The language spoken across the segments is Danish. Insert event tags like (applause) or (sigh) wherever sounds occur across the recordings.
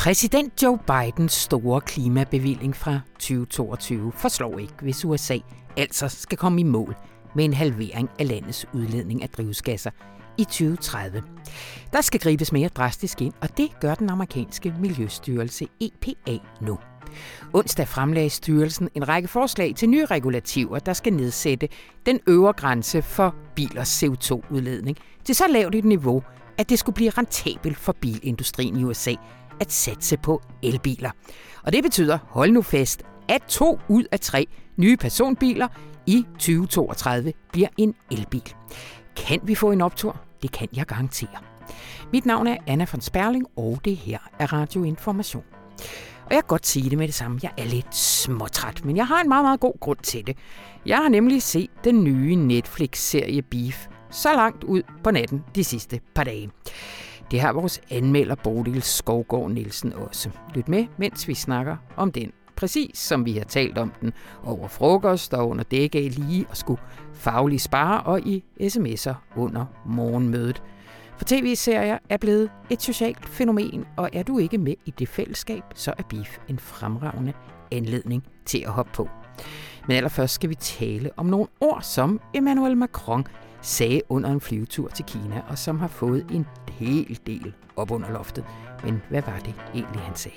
Præsident Joe Bidens store klimabevilling fra 2022 forslår ikke, hvis USA altså skal komme i mål med en halvering af landets udledning af drivhusgasser i 2030. Der skal gribes mere drastisk ind, og det gør den amerikanske miljøstyrelse EPA nu. Onsdag fremlagde styrelsen en række forslag til nye regulativer, der skal nedsætte den øvre grænse for bilers CO2-udledning til så lavt et niveau, at det skulle blive rentabelt for bilindustrien i USA at satse på elbiler. Og det betyder, hold nu fast, at to ud af tre nye personbiler i 2032 bliver en elbil. Kan vi få en optur? Det kan jeg garantere. Mit navn er Anna von Sperling, og det her er Radio Information. Og jeg kan godt sige det med det samme. Jeg er lidt småtræt, men jeg har en meget, meget god grund til det. Jeg har nemlig set den nye Netflix-serie Beef så langt ud på natten de sidste par dage. Det har vores anmelder Bodil Skovgård Nielsen også. Lyt med, mens vi snakker om den. Præcis som vi har talt om den over frokost og under dække af lige og skulle faglig spare og i sms'er under morgenmødet. For tv-serier er blevet et socialt fænomen, og er du ikke med i det fællesskab, så er Beef en fremragende anledning til at hoppe på. Men allerførst skal vi tale om nogle ord, som Emmanuel Macron sagde under en flyvetur til Kina, og som har fået en hel del op under loftet. Men hvad var det egentlig, han sagde?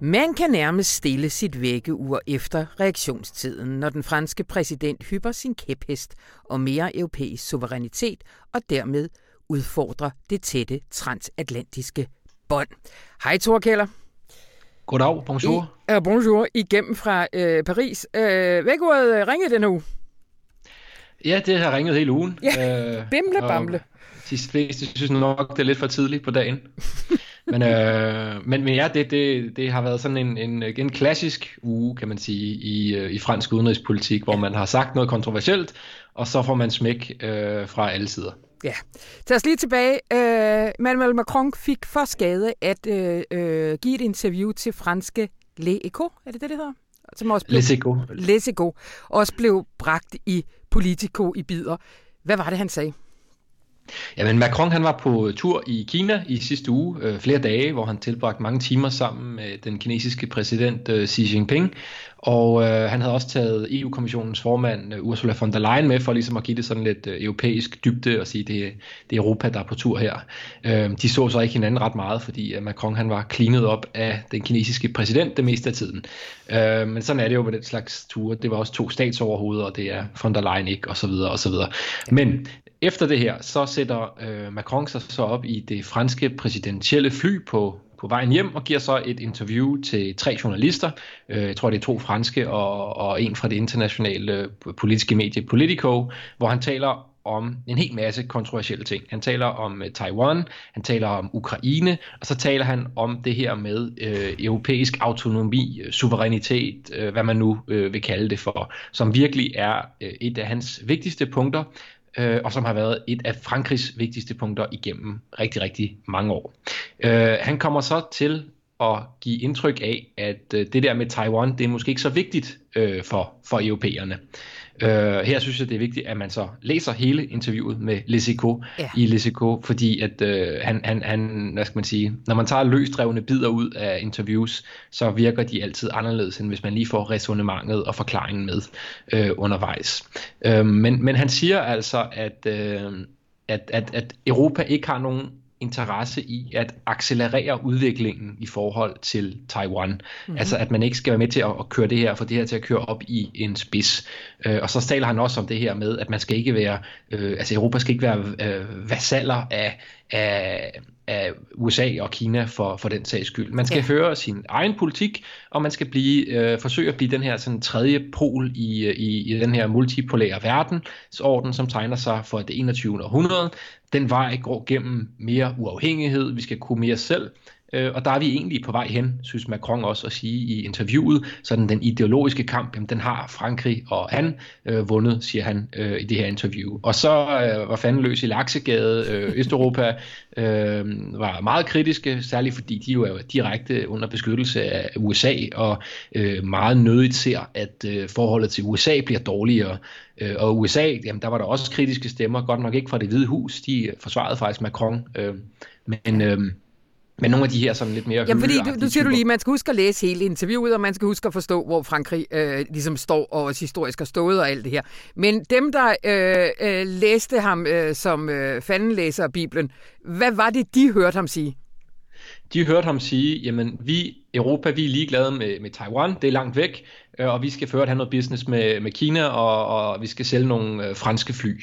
Man kan nærmest stille sit vækkeur efter reaktionstiden, når den franske præsident hypper sin kæphest og mere europæisk suverænitet og dermed udfordrer det tætte transatlantiske bånd. Hej Thor Keller. Goddag, bonjour. I, uh, bonjour, igennem fra uh, Paris. Uh, vækkeuret ringede den uge. Ja, det har ringet hele ugen. Ja, uh, bimle bamle. De fleste synes nok, det er lidt for tidligt på dagen. (laughs) men, øh, men, men ja, det, det, det har været sådan en, en, en klassisk uge, kan man sige, i, i fransk udenrigspolitik, hvor man har sagt noget kontroversielt, og så får man smæk øh, fra alle sider. Ja. Tag os lige tilbage. Uh, Emmanuel Macron fik for skade at uh, uh, give et interview til franske Le Eco, er det det, det hedder? Som også blev, Les Eco. Les Eco. Også blev bragt i Politico i bider. Hvad var det, han sagde? Jamen Macron han var på tur i Kina i sidste uge, øh, flere dage, hvor han tilbragte mange timer sammen med den kinesiske præsident øh, Xi Jinping. Og øh, han havde også taget EU-kommissionens formand øh, Ursula von der Leyen med for ligesom at give det sådan lidt øh, europæisk dybde og sige, det, det er Europa, der er på tur her. Øh, de så så ikke hinanden ret meget, fordi øh, Macron han var klinet op af den kinesiske præsident det meste af tiden. Øh, men sådan er det jo med den slags ture. Det var også to statsoverhoveder, og det er von der Leyen ikke, og så videre, og så videre. Men efter det her, så sætter øh, Macron sig så op i det franske præsidentielle fly på, på vejen hjem og giver så et interview til tre journalister. Øh, jeg tror, det er to franske og, og en fra det internationale øh, politiske medie Politico, hvor han taler om en hel masse kontroversielle ting. Han taler om øh, Taiwan, han taler om Ukraine, og så taler han om det her med øh, europæisk autonomi, øh, suverænitet, øh, hvad man nu øh, vil kalde det for, som virkelig er øh, et af hans vigtigste punkter, øh, og som har været et af Frankrigs vigtigste punkter igennem rigtig, rigtig mange år. Øh, han kommer så til at give indtryk af, at øh, det der med Taiwan, det er måske ikke så vigtigt øh, for, for europæerne. Øh, her synes jeg, det er vigtigt, at man så læser hele interviewet med Lesico ja. i Lesico, fordi at øh, han, han, han, hvad skal man sige, når man tager løsdrevne bidder ud af interviews, så virker de altid anderledes, end hvis man lige får resonemanget og forklaringen med øh, undervejs. Øh, men, men han siger altså, at, øh, at, at, at Europa ikke har nogen interesse i at accelerere udviklingen i forhold til Taiwan. Mm-hmm. Altså at man ikke skal være med til at, at køre det her, for det her til at køre op i en spids. Øh, og så taler han også om det her med, at man skal ikke være, øh, altså Europa skal ikke være øh, vasaller af, af, af USA og Kina for, for den sags skyld. Man skal ja. føre sin egen politik, og man skal blive, øh, forsøge at blive den her sådan, tredje pol i, i, i den her multipolære verdensorden, som tegner sig for det 21. århundrede. Den vej går gennem mere uafhængighed, vi skal kunne mere selv, Øh, og der er vi egentlig på vej hen, synes Macron også at sige i interviewet. Sådan den ideologiske kamp, jamen, den har Frankrig og han øh, vundet, siger han øh, i det her interview. Og så øh, var fanden løs i Laksegade. Øh, Østeuropa (laughs) øh, var meget kritiske, særligt fordi de jo er direkte under beskyttelse af USA, og øh, meget nødigt ser, at øh, forholdet til USA bliver dårligere. Øh, og USA, jamen, der var der også kritiske stemmer, godt nok ikke fra det hvide hus, de forsvarede faktisk Macron. Øh, men... Øh, men nogle af de her sådan lidt mere Jamen, fordi du, du siger du lige, man skal huske at læse hele interviewet, og man skal huske at forstå, hvor Frankrig øh, ligesom står, og også historisk har stået og alt det her. Men dem, der øh, øh, læste ham øh, som øh, fanden læser af Bibelen, hvad var det, de hørte ham sige? De hørte ham sige, jamen vi, Europa, vi er ligeglade med, med Taiwan, det er langt væk, øh, og vi skal føre have noget business med, med Kina, og, og vi skal sælge nogle øh, franske fly.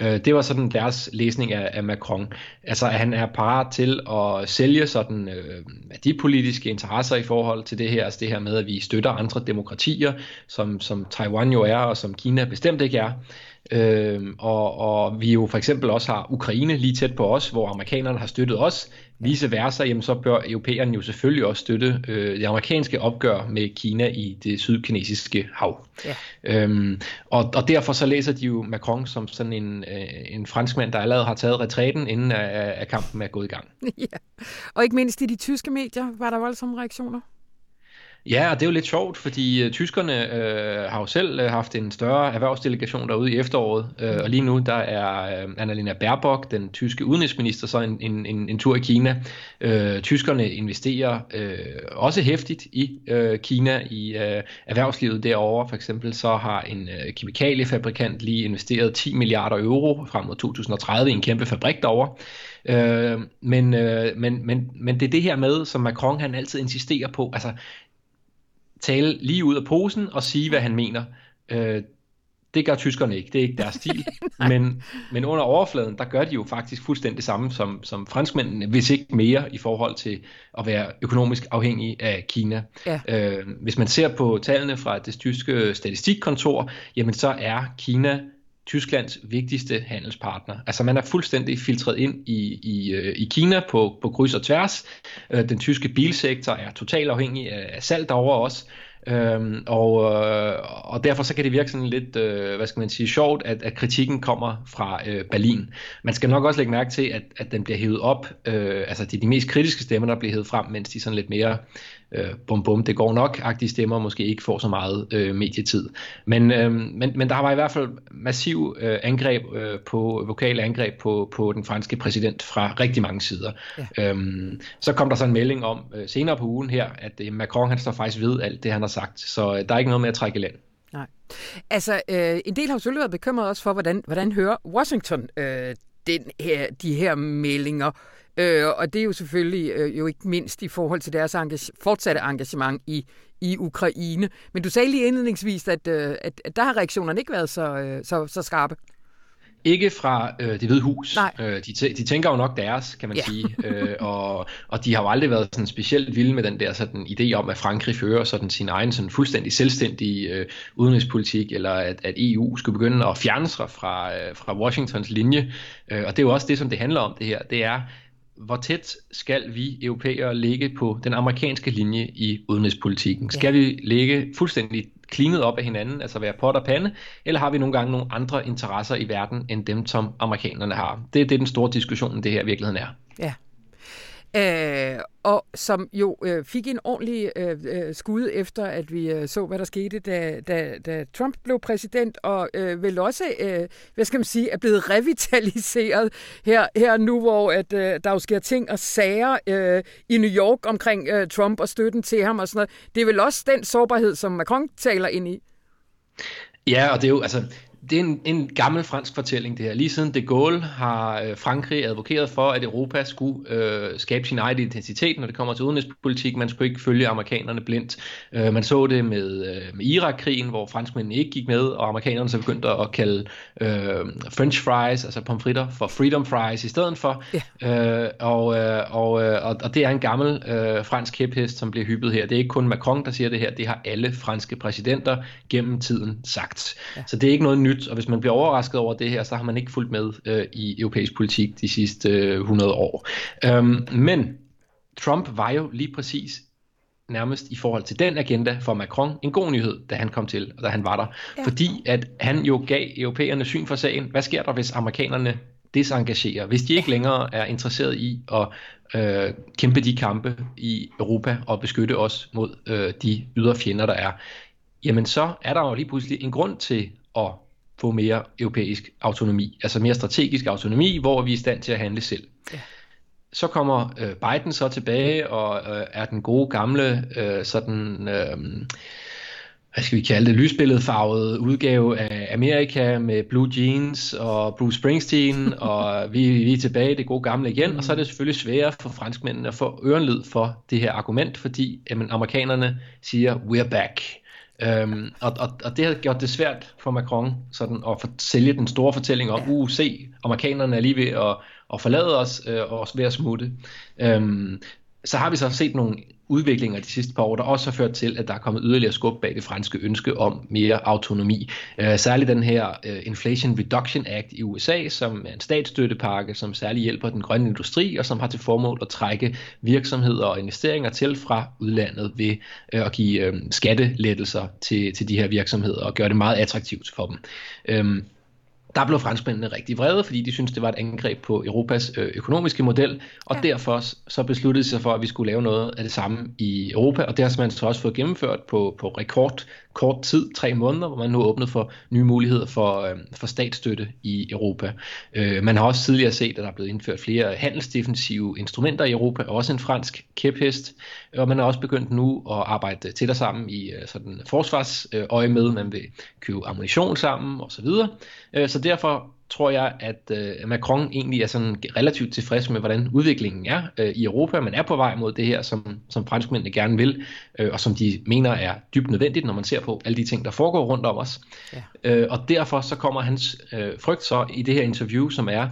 Ja. Øh, det var sådan deres læsning af, af Macron. Altså, at han er parat til at sælge sådan øh, værdipolitiske interesser i forhold til det her, altså det her med, at vi støtter andre demokratier, som, som Taiwan jo er, og som Kina bestemt ikke er. Øh, og, og vi jo for eksempel også har Ukraine lige tæt på os, hvor amerikanerne har støttet os. Vice versa, jamen så bør europæerne jo selvfølgelig også støtte øh, det amerikanske opgør med Kina i det sydkinesiske hav. Ja. Øhm, og, og derfor så læser de jo Macron som sådan en, øh, en franskmand, der allerede har taget retræten, inden at, at kampen er gået i gang. (laughs) Ja. Og ikke mindst i de tyske medier var der voldsomme reaktioner. Ja, og det er jo lidt sjovt, fordi øh, tyskerne øh, har jo selv øh, haft en større erhvervsdelegation derude i efteråret, øh, og lige nu der er øh, Annalena Baerbock, den tyske udenrigsminister, så en, en, en, en tur i Kina. Øh, tyskerne investerer øh, også hæftigt i øh, Kina, i øh, erhvervslivet derovre. For eksempel så har en øh, kemikaliefabrikant lige investeret 10 milliarder euro frem mod 2030 i en kæmpe fabrik derovre. Øh, men, øh, men, men, men det er det her med, som Macron han altid insisterer på, altså tale lige ud af posen og sige, hvad han mener. Øh, det gør tyskerne ikke, det er ikke deres stil, (laughs) men, men under overfladen, der gør de jo faktisk fuldstændig det samme som, som franskmændene, hvis ikke mere i forhold til at være økonomisk afhængig af Kina. Ja. Øh, hvis man ser på tallene fra det tyske statistikkontor, jamen så er Kina Tysklands vigtigste handelspartner. Altså man er fuldstændig filtreret ind i, i, øh, i Kina på, på kryds og tværs. Øh, den tyske bilsektor er totalt afhængig af salg derovre også. Øhm, og, øh, og derfor så kan det virke sådan lidt, øh, hvad skal man sige, sjovt, at, at kritikken kommer fra øh, Berlin. Man skal nok også lægge mærke til, at, at den bliver hævet op, øh, altså det er de mest kritiske stemmer, der bliver hævet frem, mens de sådan lidt mere øh, bum bum, det går nok-agtige stemmer måske ikke får så meget øh, medietid. Men, øh, men, men der var i hvert fald massiv øh, angreb øh, på, vokale angreb på, på den franske præsident fra rigtig mange sider. Ja. Øhm, så kom der så en melding om øh, senere på ugen her, at øh, Macron han står faktisk ved alt det, han har sagt, så øh, der er ikke noget med at trække i land. Nej. Altså, øh, en del har selvfølgelig været bekymret også for, hvordan, hvordan hører Washington øh, den her, de her meldinger. Øh, og det er jo selvfølgelig øh, jo ikke mindst i forhold til deres engage, fortsatte engagement i, i Ukraine. Men du sagde lige indledningsvis, at, øh, at, at der har reaktionerne ikke været så, øh, så, så skarpe. Ikke fra øh, det hvide hus. Øh, de, tæ- de tænker jo nok deres, kan man ja. sige. Øh, og, og de har jo aldrig været sådan specielt vilde med den der sådan idé om, at Frankrig fører sådan sin egen sådan fuldstændig selvstændige øh, udenrigspolitik, eller at, at EU skulle begynde at fjerne sig fra, øh, fra Washingtons linje. Øh, og det er jo også det, som det handler om det her. Det er, hvor tæt skal vi europæere ligge på den amerikanske linje i udenrigspolitikken? Skal ja. vi ligge fuldstændig klinet op af hinanden, altså være pot og pande, eller har vi nogle gange nogle andre interesser i verden, end dem, som amerikanerne har? Det er det, den store diskussion, det her i virkeligheden er. Ja, Øh, og som jo øh, fik en ordentlig øh, øh, skud efter, at vi øh, så, hvad der skete, da, da, da Trump blev præsident, og øh, vel også, øh, hvad skal man sige, er blevet revitaliseret her, her nu, hvor at, øh, der jo sker ting og sager øh, i New York omkring øh, Trump og støtten til ham og sådan noget. Det er vel også den sårbarhed, som Macron taler ind i? Ja, og det er jo, altså, det er en, en gammel fransk fortælling det her. Lige siden de Gaulle har øh, Frankrig advokeret for, at Europa skulle øh, skabe sin egen identitet, når det kommer til udenrigspolitik. Man skulle ikke følge amerikanerne blindt. Øh, man så det med, øh, med Irak-krigen, hvor franskmændene ikke gik med, og amerikanerne så begyndte at kalde øh, french fries, altså pomfritter, for freedom fries i stedet for. Ja. Øh, og, øh, og, øh, og, og det er en gammel øh, fransk kæphest, som bliver hyppet her. Det er ikke kun Macron, der siger det her, det har alle franske præsidenter gennem tiden sagt. Ja. Så det er ikke noget nyt nyt, og hvis man bliver overrasket over det her, så har man ikke fulgt med øh, i europæisk politik de sidste øh, 100 år. Øhm, men Trump var jo lige præcis nærmest i forhold til den agenda for Macron en god nyhed, da han kom til, og da han var der. Ja. Fordi at han jo gav europæerne syn for sagen. Hvad sker der, hvis amerikanerne desengagerer? Hvis de ikke længere er interesseret i at øh, kæmpe de kampe i Europa og beskytte os mod øh, de ydre fjender, der er, jamen så er der jo lige pludselig en grund til at få mere europæisk autonomi, altså mere strategisk autonomi, hvor vi er i stand til at handle selv. Ja. Så kommer øh, Biden så tilbage og øh, er den gode gamle øh, sådan øh, hvad skal vi kalde det, lysbilledfarvede udgave af Amerika med blue jeans og Bruce Springsteen, (laughs) og vi, vi er tilbage i det gode gamle igen, og så er det selvfølgelig sværere for franskmændene at få ørenlyd for det her argument, fordi jamen, amerikanerne siger, we're back. Øhm, og, og, og det har gjort det svært for Macron sådan at for, sælge den store fortælling om, uh, se, amerikanerne er lige ved at, at forlade os øh, og også ved at smutte. Øhm, så har vi så set nogle udviklinger de sidste par år, der også har ført til, at der er kommet yderligere skub bag det franske ønske om mere autonomi. Øh, særligt den her øh, Inflation Reduction Act i USA, som er en statsstøttepakke, som særligt hjælper den grønne industri, og som har til formål at trække virksomheder og investeringer til fra udlandet ved øh, at give skattelettelser til, til de her virksomheder og gøre det meget attraktivt for dem. Øhm, der blev franskmændene rigtig vrede, fordi de syntes, det var et angreb på Europas øh, økonomiske model, og ja. derfor så besluttede de sig for, at vi skulle lave noget af det samme i Europa, og det har man så også fået gennemført på, på rekord kort tid, tre måneder, hvor man nu åbnet for nye muligheder for, øh, for statsstøtte i Europa. Øh, man har også tidligere set, at der er blevet indført flere handelsdefensive instrumenter i Europa, også en fransk kæphest, og man har også begyndt nu at arbejde tættere sammen i øh, sådan forsvarsøje med, man vil købe ammunition sammen osv. Så, øh, så derfor tror jeg, at øh, Macron egentlig er sådan relativt tilfreds med, hvordan udviklingen er øh, i Europa. Man er på vej mod det her, som, som franskmændene gerne vil, øh, og som de mener er dybt nødvendigt, når man ser på alle de ting, der foregår rundt om os. Ja. Øh, og derfor så kommer hans øh, frygt så i det her interview, som er,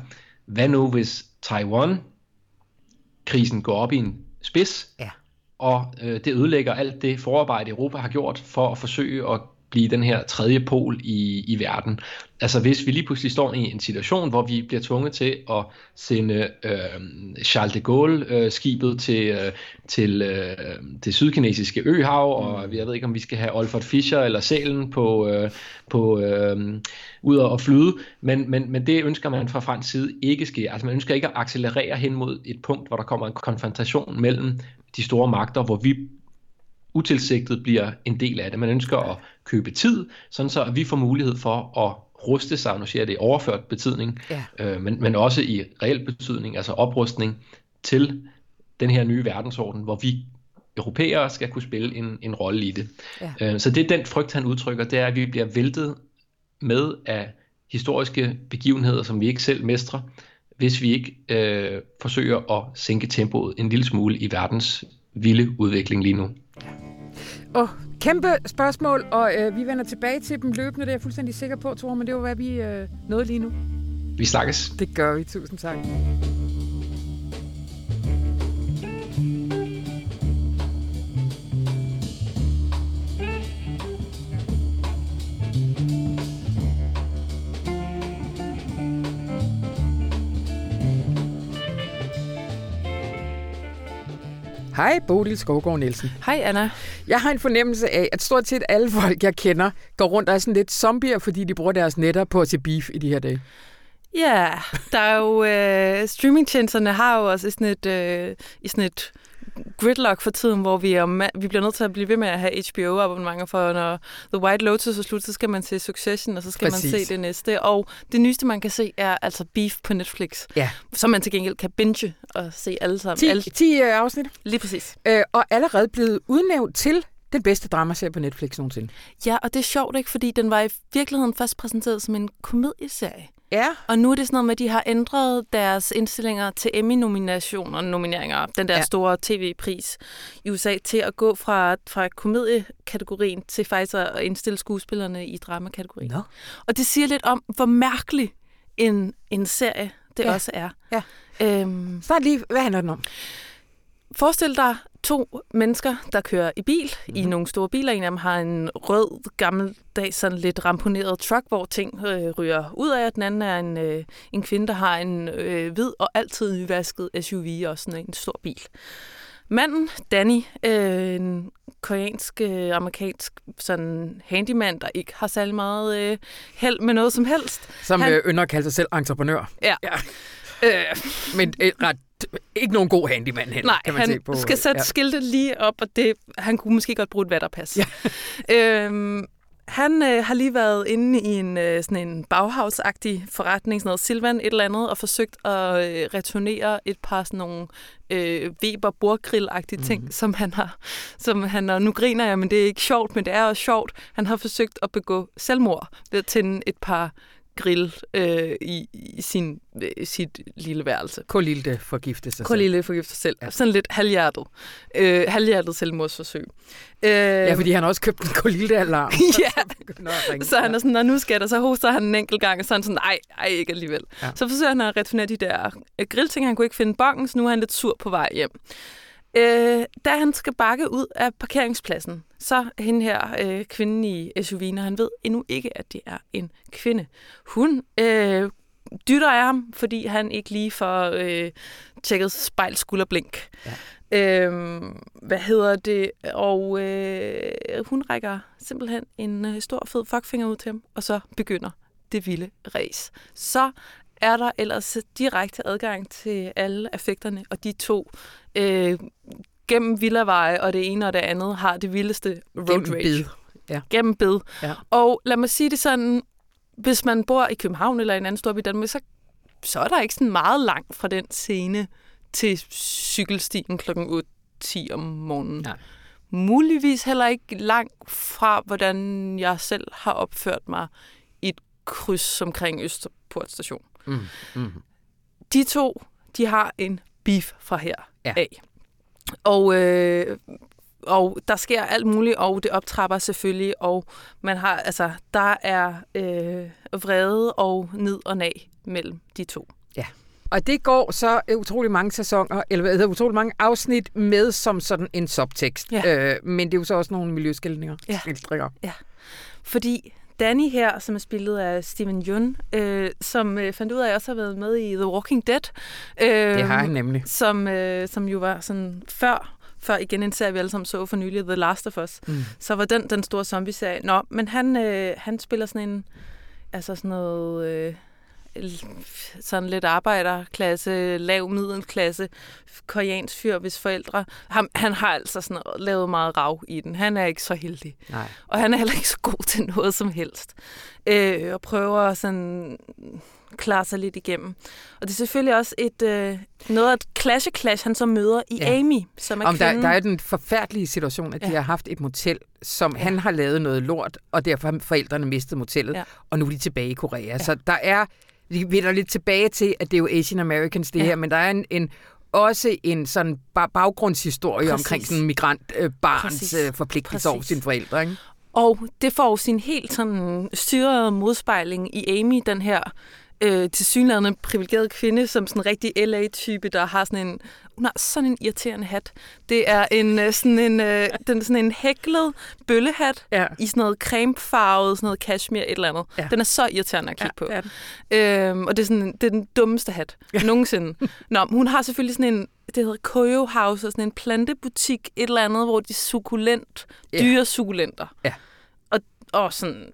hvad nu hvis Taiwan-krisen går op i en spids, ja. og øh, det ødelægger alt det forarbejde, Europa har gjort for at forsøge at blive den her tredje pol i, i verden. Altså hvis vi lige pludselig står i en situation, hvor vi bliver tvunget til at sende øh, Charles de Gaulle-skibet øh, til, øh, til øh, det sydkinesiske øhav, og mm. jeg ved ikke, om vi skal have Olfert Fischer eller Sælen på, øh, på øh, ud og flyde, men, men, men det ønsker man fra fransk side ikke sker. Altså man ønsker ikke at accelerere hen mod et punkt, hvor der kommer en konfrontation mellem de store magter, hvor vi utilsigtet bliver en del af det. Man ønsker at købe tid, sådan så at vi får mulighed for at ruste sig, nu siger jeg det i overført betydning, ja. øh, men, men også i reel betydning, altså oprustning til den her nye verdensorden, hvor vi europæere skal kunne spille en, en rolle i det. Ja. Øh, så det er den frygt, han udtrykker, det er, at vi bliver væltet med af historiske begivenheder, som vi ikke selv mestrer, hvis vi ikke øh, forsøger at sænke tempoet en lille smule i verdens vilde udvikling lige nu. Åh, oh, kæmpe spørgsmål, og øh, vi vender tilbage til dem løbende, det er jeg fuldstændig sikker på, Thor, men det var, hvad vi øh, nåede lige nu. Vi snakkes. Det gør vi. Tusind tak. Hej, Bodil Skovgaard Nielsen. Hej, Anna. Jeg har en fornemmelse af, at stort set alle folk, jeg kender, går rundt og er sådan lidt zombier, fordi de bruger deres netter på at se beef i de her dage. Ja, der er jo... Øh, streamingtjenesterne har jo også sådan et, øh, i sådan et gridlock for tiden, hvor vi, er, vi bliver nødt til at blive ved med at have HBO-abonnementer for, når The White Lotus er slut, så skal man se Succession, og så skal Præcis. man se det næste. Og det nyeste, man kan se, er altså Beef på Netflix, ja. som man til gengæld kan binge og se alle sammen. 10, alle... 10 uh, afsnit. Lige præcis. Øh, og allerede blevet udnævnt til den bedste dramaserie på Netflix nogensinde. Ja, og det er sjovt ikke, fordi den var i virkeligheden først præsenteret som en komedieserie. Ja. Og nu er det sådan noget med, at de har ændret deres indstillinger til Emmy-nominationer, nomineringer, den der ja. store tv-pris i USA, til at gå fra, fra komediekategorien til faktisk at indstille skuespillerne i dramakategorien. No. Og det siger lidt om, hvor mærkelig en, en serie det ja. også er. Ja. Øhm, Start lige, hvad handler den om? Forestil dig to mennesker, der kører i bil mm. i mhm. nogle store biler. En af dem har en rød, gammeldags, sådan lidt ramponeret truck, hvor ting øh, ryger ud af. Den anden er en, øh, en kvinde, der har en øh, hvid og altid nyvasket SUV og sådan en stor bil. Manden, Danny, øh, en koreansk, øh, amerikansk sådan handyman, der ikke har særlig meget øh, held med noget som helst. Som han, øh, ynder at kalde sig selv entreprenør. Ja. ja. Øh. Men øh, ret ikke nogen god handyman heller, Nej, kan man han se på. skal sætte ja. skiltet lige op, og det, han kunne måske godt bruge et vatterpas. Ja. (laughs) øhm, han øh, har lige været inde i en øh, sådan en Bauhaus-agtig forretning, sådan noget Silvan et eller andet, og forsøgt at øh, returnere et par sådan nogle øh, Weber bordgrill-agtige mm. ting, som han har. Som han, og nu griner jeg, men det er ikke sjovt, men det er også sjovt. Han har forsøgt at begå selvmord ved at tænde et par grill øh, i, i sin, øh, sit lille værelse. Kolilde forgifte sig Kolilde forgifte sig selv. Ja. Sådan lidt halvhjertet. Øh, halvhjertet selvmordsforsøg. Øh, ja, fordi han har også købt en Kolilde-alarm. (laughs) ja, (laughs) så han er sådan, når nu skal der, så hoster han en enkelt gang, og så er han sådan, ej, ej, ikke alligevel. Ja. Så forsøger han at returnere de der øh, grillting, han kunne ikke finde bongen, så nu er han lidt sur på vej hjem. Øh, da han skal bakke ud af parkeringspladsen, så hende her øh, kvinden i SUV'en, og han ved endnu ikke, at det er en kvinde. Hun øh, dytter af ham, fordi han ikke lige får øh, tjekket spejl, skulder, blink. Ja. Øh, hvad hedder det? Og øh, hun rækker simpelthen en øh, stor fed fuckfinger ud til ham, og så begynder det vilde race. Så er der ellers direkte adgang til alle affekterne, og de to øh, gennem villaveje og det ene og det andet har det vildeste road gennem rage. Bid. Ja. Gennem bid. Ja. Og lad mig sige det sådan, hvis man bor i København eller en anden stor by i Danmark, så, så er der ikke sådan meget langt fra den scene til cykelstien kl. 8.10 om morgenen. Nej. Muligvis heller ikke langt fra, hvordan jeg selv har opført mig i et kryds omkring Østerport station. Mm. Mm. De to, de har en beef fra her ja. af. Og, øh, og der sker alt muligt, og det optrapper selvfølgelig, og man har, altså, der er øh, vrede og nid og nag mellem de to. Ja. Og det går så utrolig mange sæsoner, eller hedder, utrolig mange afsnit med som sådan en subtekst. Ja. Øh, men det er jo så også nogle miljøskildringer. Ja. ja. Fordi Danny her, som er spillet af Steven Yeun, øh, som øh, fandt ud af at også har været med i The Walking Dead. Øh, det har han nemlig. Som, øh, som jo var sådan før før igen en serie, vi alle sammen så for nylig, The Last of Us, mm. så var den den store zombie-serie. Nå, men han, øh, han spiller sådan en, altså sådan noget, øh, sådan lidt arbejderklasse, lav middelklasse, koreansk fyr, hvis forældre... Han, han har altså sådan lavet meget rav i den. Han er ikke så heldig. Nej. Og han er heller ikke så god til noget som helst. Øh, og prøver sådan klare sig lidt igennem. Og det er selvfølgelig også et øh, noget af et clash-clash, han så møder i ja. Amy, som er Om der, der er den forfærdelige situation, at ja. de har haft et motel, som ja. han har lavet noget lort, og derfor har forældrene mistet motellet, ja. og nu er de tilbage i Korea. Ja. Så der er vi vender lidt tilbage til, at det er jo Asian Americans det ja. her, men der er en, en også en sådan baggrundshistorie Præcis. omkring sådan en migrantbarns øh, forpligtelse over sine forældre. Ikke? Og det får sin helt sådan styrede modspejling i Amy, den her øh, til synligheden privilegeret kvinde, som sådan en rigtig LA-type, der har sådan en, hun har sådan en irriterende hat. Det er en øh, sådan en, øh, (laughs) den er sådan en hæklet bøllehat ja. i sådan noget cremefarvet, sådan noget cashmere, et eller andet. Ja. Den er så irriterende at kigge ja, på. Det øhm, og det er, sådan, det er den dummeste hat ja. (laughs) nogensinde. Nå, hun har selvfølgelig sådan en, det hedder Koyo House, sådan en plantebutik, et eller andet, hvor de sukulent, dyre ja. sukulenter. Ja og sådan,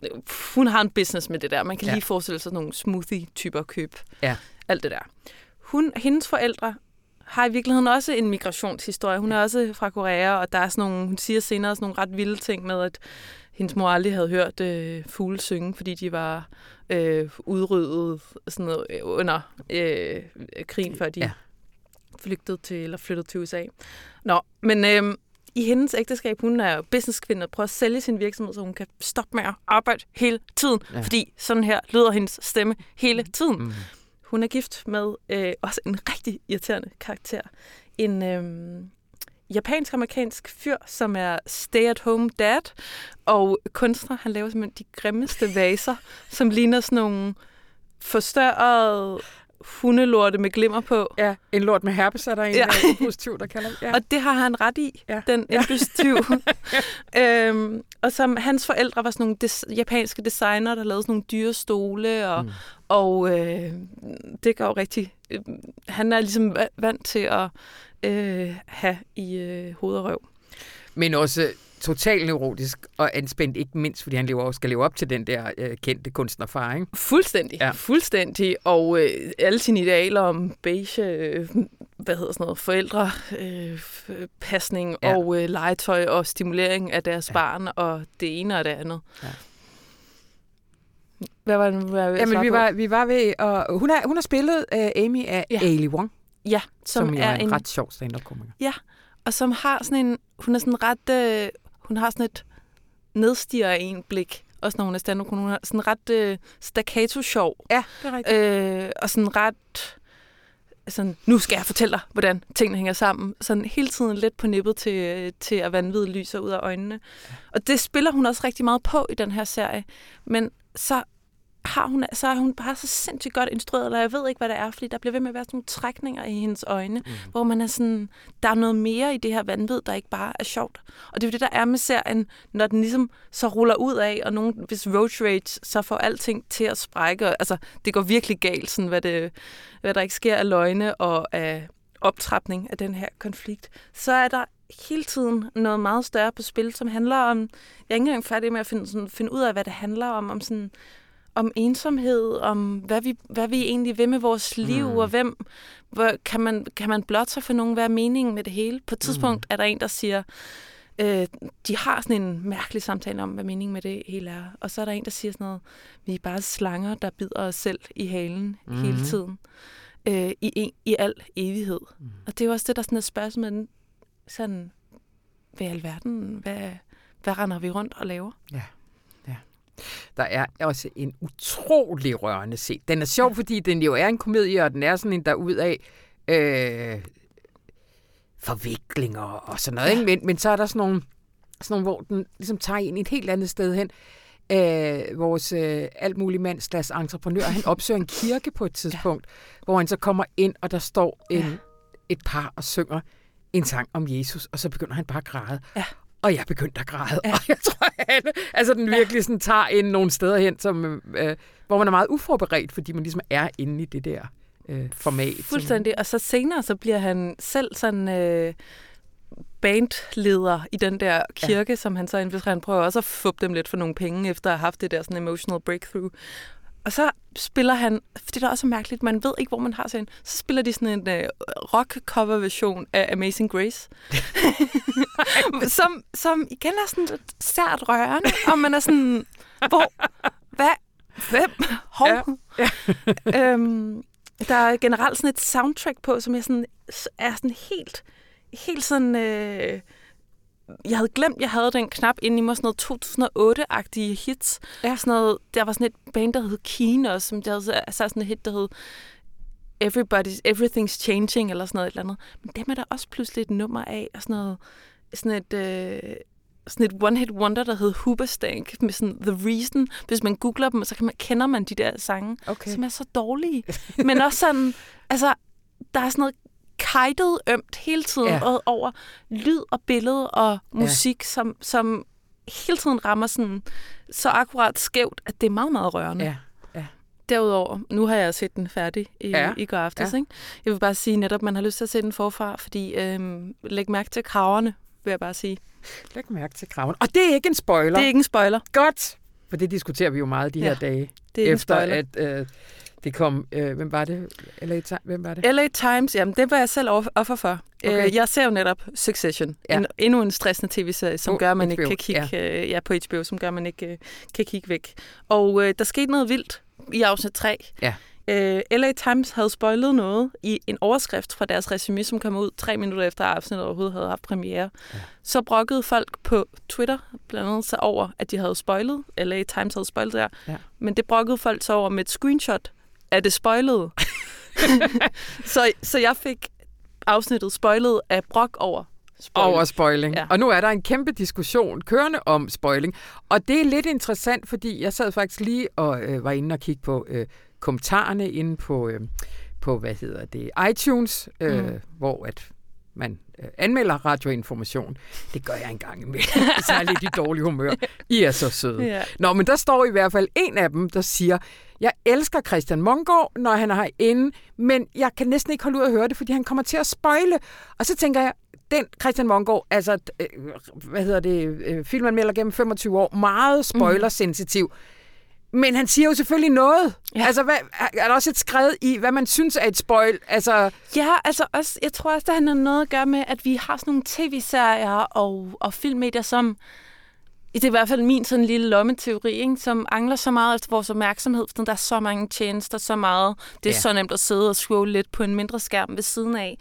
hun har en business med det der. Man kan ja. lige forestille sig nogle smoothie-typer køb. Ja. Alt det der. Hun, hendes forældre har i virkeligheden også en migrationshistorie. Hun er også fra Korea, og der er sådan nogle, hun siger senere sådan nogle ret vilde ting med, at hendes mor aldrig havde hørt øh, fugle synge, fordi de var øh, udryddet sådan noget, øh, under øh, krigen, før de ja. flygtede til, eller flyttede til USA. Nå, men øh, i hendes ægteskab, hun er businesskvinde og prøver at sælge sin virksomhed, så hun kan stoppe med at arbejde hele tiden. Ja. Fordi sådan her lyder hendes stemme hele tiden. Mm. Hun er gift med øh, også en rigtig irriterende karakter. En øh, japansk-amerikansk fyr, som er stay-at-home dad, og kunstner. Han laver simpelthen de grimmeste vaser, som ligner sådan nogle forstørrede hundelorte med glimmer på. Ja, en lort med herpes er der en ja. indbrudstyv, der kalder ja. Og det har han ret i, ja. den indbrudstyv. (laughs) (laughs) øhm, og som hans forældre var sådan nogle des- japanske designer, der lavede sådan nogle dyre stole, og, mm. og øh, det går rigtig... Øh, han er ligesom vant til at øh, have i øh, hoved og røv. Men også totalt neurotisk og anspændt, ikke mindst fordi han lever, skal leve op til den der øh, kendte kunstnerfar, ikke? Fuldstændig, ja. fuldstændig. Og øh, alle sine idealer om beige, øh, hvad hedder sådan noget, forældre, øh, pasning ja. og øh, legetøj og stimulering af deres ja. barn og det ene og det andet. Ja. Hvad var det, hvad Jamen, vi var, vi var ved, og hun har, hun har spillet uh, Amy af ja. Ali Wong. Ja, som, som er, er en, en ret sjov stand-up-komiker. Ja, og som har sådan en, hun er sådan ret, øh, hun har sådan et nedstiger en blik, også når hun er stand Hun har sådan ret øh, staccato-sjov. Ja, det er rigtigt. Øh, og sådan ret sådan, nu skal jeg fortælle dig, hvordan tingene hænger sammen. Sådan hele tiden lidt på nippet til, til at vanvittigt lyser ud af øjnene. Og det spiller hun også rigtig meget på i den her serie. Men så har hun, så er hun bare så sindssygt godt instrueret, eller jeg ved ikke, hvad det er, fordi der bliver ved med at være sådan nogle trækninger i hendes øjne, mm. hvor man er sådan, der er noget mere i det her vanvid, der ikke bare er sjovt. Og det er jo det, der er med serien, når den ligesom så ruller ud af, og nogen, hvis roach rage, så får alting til at sprække. Altså, det går virkelig galt, sådan, hvad, det, hvad der ikke sker af løgne og af optrapning af den her konflikt. Så er der hele tiden noget meget større på spil, som handler om, jeg er ikke engang færdig med at finde, sådan, finde ud af, hvad det handler om, om sådan, om ensomhed, om hvad vi, hvad vi egentlig vil med vores liv, mm. og hvem hvor, kan, man, kan man blot sig for nogen, hvad er meningen med det hele? På et tidspunkt mm. er der en, der siger, øh, de har sådan en mærkelig samtale om, hvad meningen med det hele er. Og så er der en, der siger sådan noget, vi er bare slanger, der bider os selv i halen mm. hele tiden. Øh, i, en, I al evighed. Mm. Og det er jo også det, der sådan er spørgsmålet, sådan, hvad i alverden, hvad, hvad render vi rundt og laver? Ja. Der er også en utrolig rørende scene. Den er sjov, fordi den jo er en komedie, og den er sådan en der ud af øh, forviklinger og sådan noget. Ja. Ikke? Men, men så er der sådan nogle, sådan nogle, hvor den ligesom tager ind et helt andet sted hen. Øh, vores øh, alt muligt mands entreprenør, han opsøger en kirke på et tidspunkt, ja. hvor han så kommer ind, og der står en, ja. et par og synger en sang om Jesus, og så begynder han bare at græde. Ja. Og jeg begyndte at græde, ja. og jeg tror, at altså, den virkelig sådan, tager ind nogle steder hen, som, øh, hvor man er meget uforberedt, fordi man ligesom er inde i det der øh, format. Fuldstændig, og så senere så bliver han selv sådan... Øh bandleder i den der kirke, ja. som han så investerer. Han prøver også at få dem lidt for nogle penge, efter at have haft det der sådan emotional breakthrough. Og så spiller han, det er også mærkeligt, man ved ikke, hvor man har sin. Så spiller de sådan en uh, rock-cover-version af Amazing Grace. (laughs) som, som igen er sådan lidt sært rørende, og man er sådan, hvor, hvad, hvem, hov. Ja. Ja. (laughs) øhm, der er generelt sådan et soundtrack på, som er sådan, er sådan helt, helt sådan... Øh, jeg havde glemt, jeg havde den knap inde i mig, sådan noget 2008-agtige hits. Ja. Sådan noget, der var sådan et band, der hed Keen også, som der havde så sådan et hit, der hed Everybody's, Everything's Changing, eller sådan noget et eller andet. Men dem er der også pludselig et nummer af, og sådan noget, sådan et, øh, sådan et one-hit wonder, der hed Hoobastank, med sådan The Reason. Hvis man googler dem, så kan man, kender man de der sange, okay. som er så dårlige. (laughs) Men også sådan, altså, der er sådan noget kajtet ømt hele tiden ja. over lyd og billede og musik, ja. som, som hele tiden rammer sådan så akkurat skævt, at det er meget, meget rørende. Ja. Ja. Derudover, nu har jeg set den færdig i, ja. i går aftes. Ja. Ikke? Jeg vil bare sige netop, at man har lyst til at se den forfra, fordi øhm, læg mærke til kraverne, vil jeg bare sige. Læg mærke til kraverne. Og det er ikke en spoiler. Det er ikke en spoiler. Godt. For det diskuterer vi jo meget de ja, her dage. Det er efter at øh, det kom, øh, hvem var det? LA, hvem var det? LA Times, jamen det var jeg selv offer for. Okay. Øh, jeg ser jo netop Succession, ja. en, endnu en stressende tv-serie, som oh, gør, man HBO. ikke kan kigge, ja. Øh, ja, på HBO, som gør, man ikke øh, kan kigge væk. Og øh, der skete noget vildt i afsnit 3. Ja. Øh, LA Times havde spoilet noget i en overskrift fra deres resume, som kom ud tre minutter efter afsnittet overhovedet havde haft premiere. Ja. Så brokkede folk på Twitter blandt andet sig over, at de havde spoilet. LA Times havde spoilet der. Ja. Men det brokkede folk så over med et screenshot er det spoilet? (laughs) så, så jeg fik afsnittet spoilet af brok over Spoiling. Over spoiling. Ja. Og nu er der en kæmpe diskussion kørende om spoiling. Og det er lidt interessant, fordi jeg sad faktisk lige og øh, var inde og kigge på øh, kommentarerne inde på, øh, på, hvad hedder det, iTunes, øh, mm. hvor at man øh, anmelder radioinformation. Det gør jeg engang imellem, (laughs) særligt i dårlig humør. I er så søde. Ja. Nå, men der står i hvert fald en af dem, der siger, jeg elsker Christian Mongård, når han er herinde, men jeg kan næsten ikke holde ud at høre det, fordi han kommer til at spøjle. Og så tænker jeg, den Christian Mongård, altså, øh, hvad hedder det, øh, filmanmelder gennem 25 år, meget spoilersensitiv. Mm. Men han siger jo selvfølgelig noget. Ja. Altså, hvad, er der også et skred i, hvad man synes er et spoil? Altså, Ja, altså også, jeg tror også, der har noget at gøre med, at vi har sådan nogle tv-serier og, og filmmedier, som, det er i hvert fald min sådan lille lommeteori, ikke? som angler så meget efter vores opmærksomhed, fordi der er så mange tjenester, så meget. Det er Ja. så nemt at sidde og scrolle lidt på en mindre skærm ved siden af.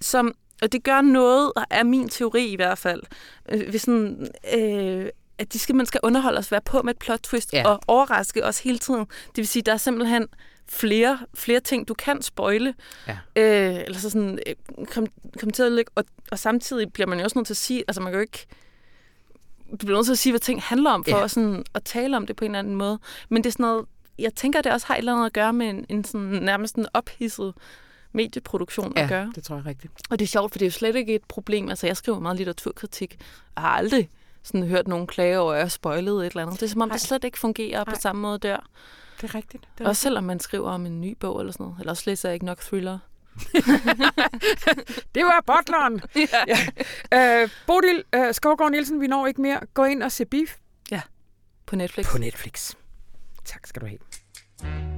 Som, og det gør noget, af min teori i hvert fald, øh, hvis sådan, øh, at de skal, man skal underholde os, være på med et plot twist Ja. og overraske os hele tiden. Det vil sige, der er simpelthen flere, flere ting, du kan spoile. Ja. Øh, eller så sådan, øh, kom, kom til at lægge, og, og samtidig bliver man jo også nødt til at sige, altså man kan jo ikke, du bliver nødt til at sige, hvad ting handler om, for Ja. ja. sådan, at tale om det på en eller anden måde. Men det er sådan noget, jeg tænker, det også har et eller andet at gøre med en, en sådan, nærmest en ophidset medieproduktion at ja, gøre. det tror jeg rigtigt. Og det er sjovt, for det er jo slet ikke et problem. Altså, jeg skriver meget litteraturkritik. Jeg har aldrig sådan hørt nogen klage over, at jeg har spoilet et eller andet. Det er som om, Nej. det slet ikke fungerer Nej. på samme måde der. Det er rigtigt. Det Også selvom man skriver om en ny bog eller sådan noget. Eller også læser jeg ikke nok thriller. (laughs) Det var butleren. (laughs) ja. ja. øh, Bodil øh, Skovgaard Nielsen, vi når ikke mere. Gå ind og se Beef På Netflix. på Netflix. Tak skal du have.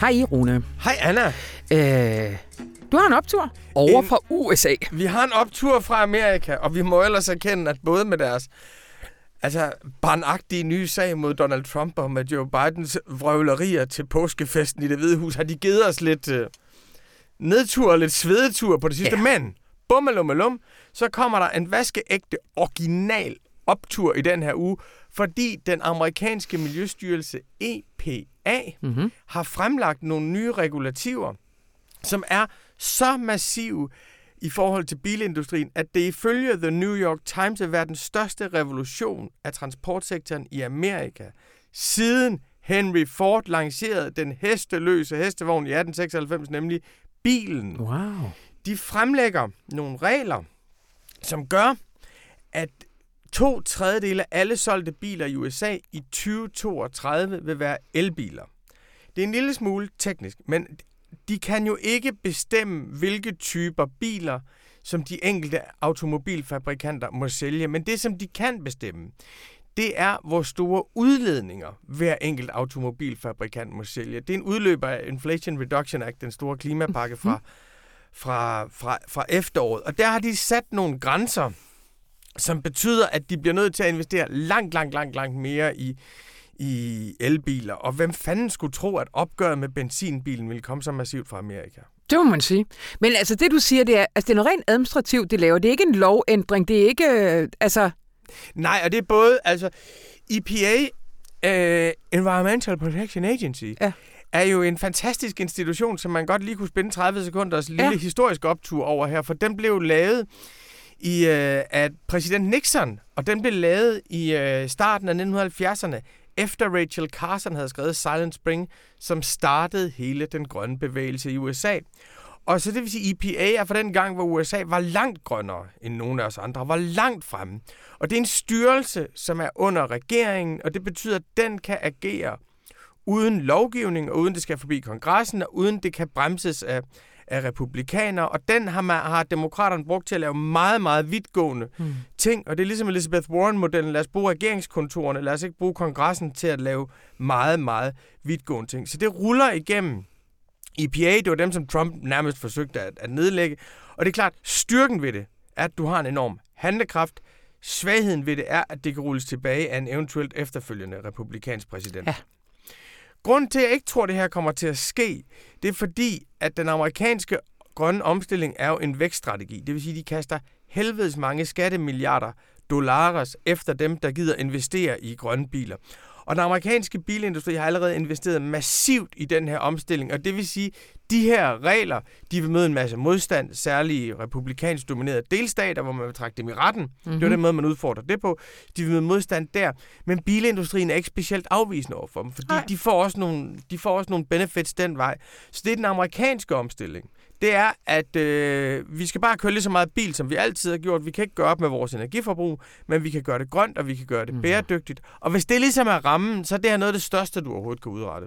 Hej Rune. Hej Anna. Øh, du har en optur over En- fra USA. Vi har en optur fra Amerika, og vi må ellers erkende, at både med deres altså, barnagtige nye sag mod Donald Trump og med Joe Bidens vrøvlerier til påskefesten i det hvide hus, har de givet os lidt øh, nedtur og lidt svedetur på det sidste. Ja. Men, bummelummelum, så kommer der en vaskeægte original optur i den her uge, fordi den amerikanske miljøstyrelse EPA Mm-hmm. har fremlagt nogle nye regulativer, som er så massive i forhold til bilindustrien, at det ifølge The New York Times er verdens største revolution af transportsektoren i Amerika, siden Henry Ford lancerede den hesteløse hestevogn i 1896, nemlig bilen Wow. de fremlægger nogle regler, som gør, at to tredjedele af alle solgte biler i USA i 2032 vil være elbiler. Det er en lille smule teknisk, men de kan jo ikke bestemme, hvilke typer biler, som de enkelte automobilfabrikanter må sælge. Men det, som de kan bestemme, det er, hvor store udledninger hver enkelt automobilfabrikant må sælge. Det er en udløber af Inflation Reduction Act, den store klimapakke fra, fra, fra, fra efteråret. Og der har de sat nogle grænser, som betyder, at de bliver nødt til at investere langt, langt, langt, langt mere i, i elbiler. Og hvem fanden skulle tro, at opgøret med benzinbilen ville komme så massivt fra Amerika? Det må man sige. Men altså det, du siger, det er, altså, det er noget rent administrativt, det laver. Det er ikke en lovændring. Det er ikke, øh, altså... Nej, og det er både, altså, EPA, uh, Environmental Protection Agency, Ja. er jo en fantastisk institution, som man godt lige kunne spænde 30 sekunders lille Ja. historisk optur over her, for den blev lavet i, øh, af præsident Nixon, og den blev lavet i øh, starten af 1970'erne, efter Rachel Carson havde skrevet Silent Spring, som startede hele den grønne bevægelse i USA. Og så det vil sige, EPA er for den gang, hvor USA var langt grønnere end nogen af os andre, var langt fremme. Og det er en styrelse, som er under regeringen, og det betyder, at den kan agere uden lovgivning, og uden det skal forbi kongressen, og uden det kan bremses af, af republikanere. Og den har, man, har demokraterne brugt til at lave meget, meget vidtgående Hmm. ting. Og det er ligesom Elizabeth Warren-modellen. Lad os bruge regeringskontorerne, lad os ikke bruge kongressen til at lave meget, meget vidtgående ting. Så det ruller igennem. EPA, det var dem, som Trump nærmest forsøgte at, at nedlægge. Og det er klart, styrken ved det er, at du har en enorm handlekraft. Svagheden ved det er, at det kan rulles tilbage af en eventuelt efterfølgende republikansk præsident. Ja. Grunden til, at jeg ikke tror, at det her kommer til at ske, det er fordi, at den amerikanske grønne omstilling er jo en vækststrategi. Det vil sige, at de kaster helvedes mange skattemilliarder dollars efter dem, der gider investere i grønne biler. Og den amerikanske bilindustri har allerede investeret massivt i den her omstilling, og det vil sige, de her regler, de vil møde en masse modstand, særligt republikansk dominerede delstater, hvor man vil trække dem i retten. Mm-hmm. Det er den måde, man udfordrer det på. De vil møde modstand der, men bilindustrien er ikke specielt afvisende over for dem, fordi de får, også nogle, de får også nogle benefits den vej. Så det er den amerikanske omstilling det er, at øh, vi skal bare køre lige så meget bil, som vi altid har gjort. Vi kan ikke gøre op med vores energiforbrug, men vi kan gøre det grønt, og vi kan gøre det mm. bæredygtigt. Og hvis det ligesom er rammen, så er det her noget af det største, du overhovedet kan udrette.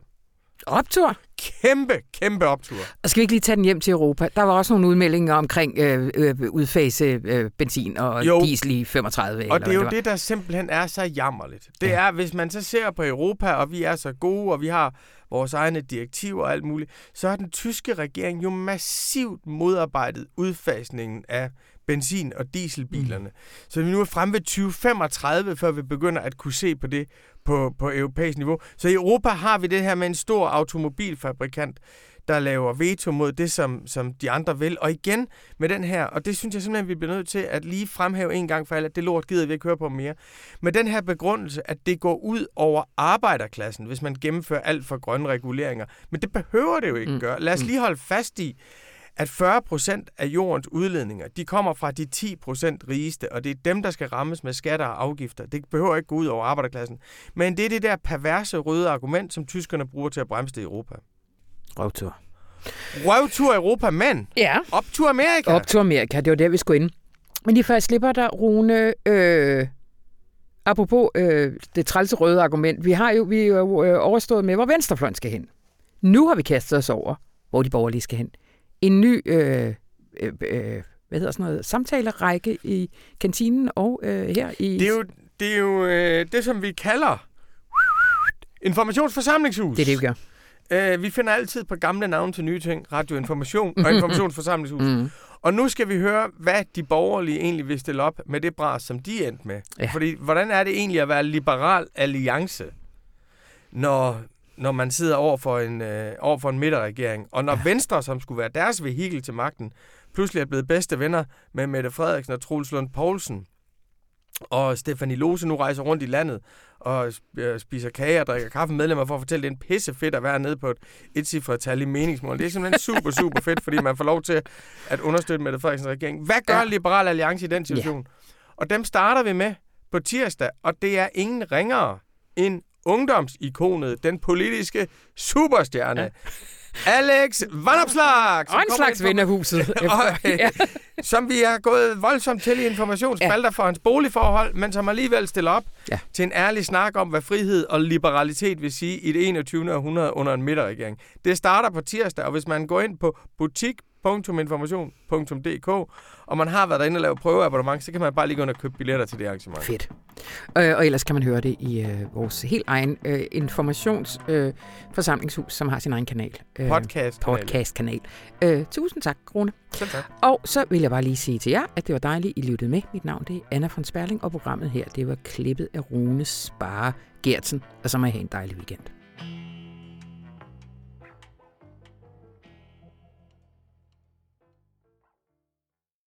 Optur? Kæmpe, kæmpe optur. Og skal vi ikke lige tage den hjem til Europa? Der var også nogle udmeldinger omkring øh, øh, udfase øh, benzin og jo. diesel i 35. Og det er jo det, det, der simpelthen er så jammerligt. Det ja. er, hvis man så ser på Europa, og vi er så gode, og vi har vores egne direktiver og alt muligt, så har den tyske regering jo massivt modarbejdet udfasningen af benzin- og dieselbilerne. Mm. Så vi nu er fremme ved 2035, før vi begynder at kunne se på det på, på europæisk niveau. Så i Europa har vi det her med en stor automobilfabrikant, der laver veto mod det, som, som de andre vil. Og igen med den her, og det synes jeg simpelthen, vi bliver nødt til at lige fremhæve en gang for alle, at det lort gider vi ikke høre på mere. Med den her begrundelse, at det går ud over arbejderklassen, hvis man gennemfører alt for grønne reguleringer. Men det behøver det jo ikke mm. gøre. Lad os mm. lige holde fast i, at 40 procent af jordens udledninger, de kommer fra de 10 procent rigeste, og det er dem, der skal rammes med skatter og afgifter. Det behøver ikke gå ud over arbejderklassen. Men det er det der perverse røde argument, som tyskerne bruger til at bremse det i Europa. Røvtur. Røvtur Europa, men ja. optur Amerika. Optur Amerika, det var der, vi skulle ind. Men lige før jeg slipper der, Rune, øh, apropos øh, det trælse røde argument, vi har jo, vi er jo øh, overstået med, hvor venstrefløjen skal hen. Nu har vi kastet os over, hvor de borgerlige skal hen. En ny øh, øh, øh, hvad hedder sådan noget, samtalerække i kantinen og øh, her i... Det er jo det, er jo, øh, det som vi kalder informationsforsamlingshus. Det er det, vi gør. Uh, vi finder altid på gamle navne til nye ting. Radioinformation og (laughs) informationsforsamlingshus. Mm. Og nu skal vi høre, hvad de borgerlige egentlig vil stille op med det bras, som de endte med. Ja. Fordi, hvordan er det egentlig at være liberal alliance, når, når man sidder over for en, øh, over for en midterregering, og når ja. Venstre, som skulle være deres vehikel til magten, pludselig er blevet bedste venner med Mette Frederiksen og Troels Lund Poulsen, og Stefanie Lose nu rejser rundt i landet og øh, spiser kage og drikker kaffe medlemmer for at fortælle, at det er en pisse fedt at være nede på et etcifret tal i meningsmål. Det er simpelthen super, super fedt, fordi man får lov til at understøtte Mette Frederiksens regering. Hvad gør ja. Liberal Alliance i den situation? Ja. Og dem starter vi med på tirsdag, og det er ingen ringere end ungdomsikonet, den politiske superstjerne, ja. Alex Vandopslag! (laughs) Og en slags ven af huset. ja. som vi har gået voldsomt til i informationsspalter ja. for hans boligforhold, men som alligevel stiller op ja. til en ærlig snak om, hvad frihed og liberalitet vil sige i det 21. århundrede under en midterregering. Det starter på tirsdag, og hvis man går ind på butik www.information.dk, og man har været derinde og lavet prøveabonnement, så kan man bare lige gå ind og købe billetter til det arrangement. Fedt. Øh, og ellers kan man høre det i øh, vores helt egen øh, informationsforsamlingshus, øh, som har sin egen kanal. Øh, Podcast-kanal. Podcast-kanal. Øh, tusind tak, Rune. Selv tak. Og så vil jeg bare lige sige til jer, at det var dejligt, I lyttede med. Mit navn det er Anna von Sperling, og programmet her, det var klippet af Rune Spare Gertsen. Og så må I have en dejlig weekend.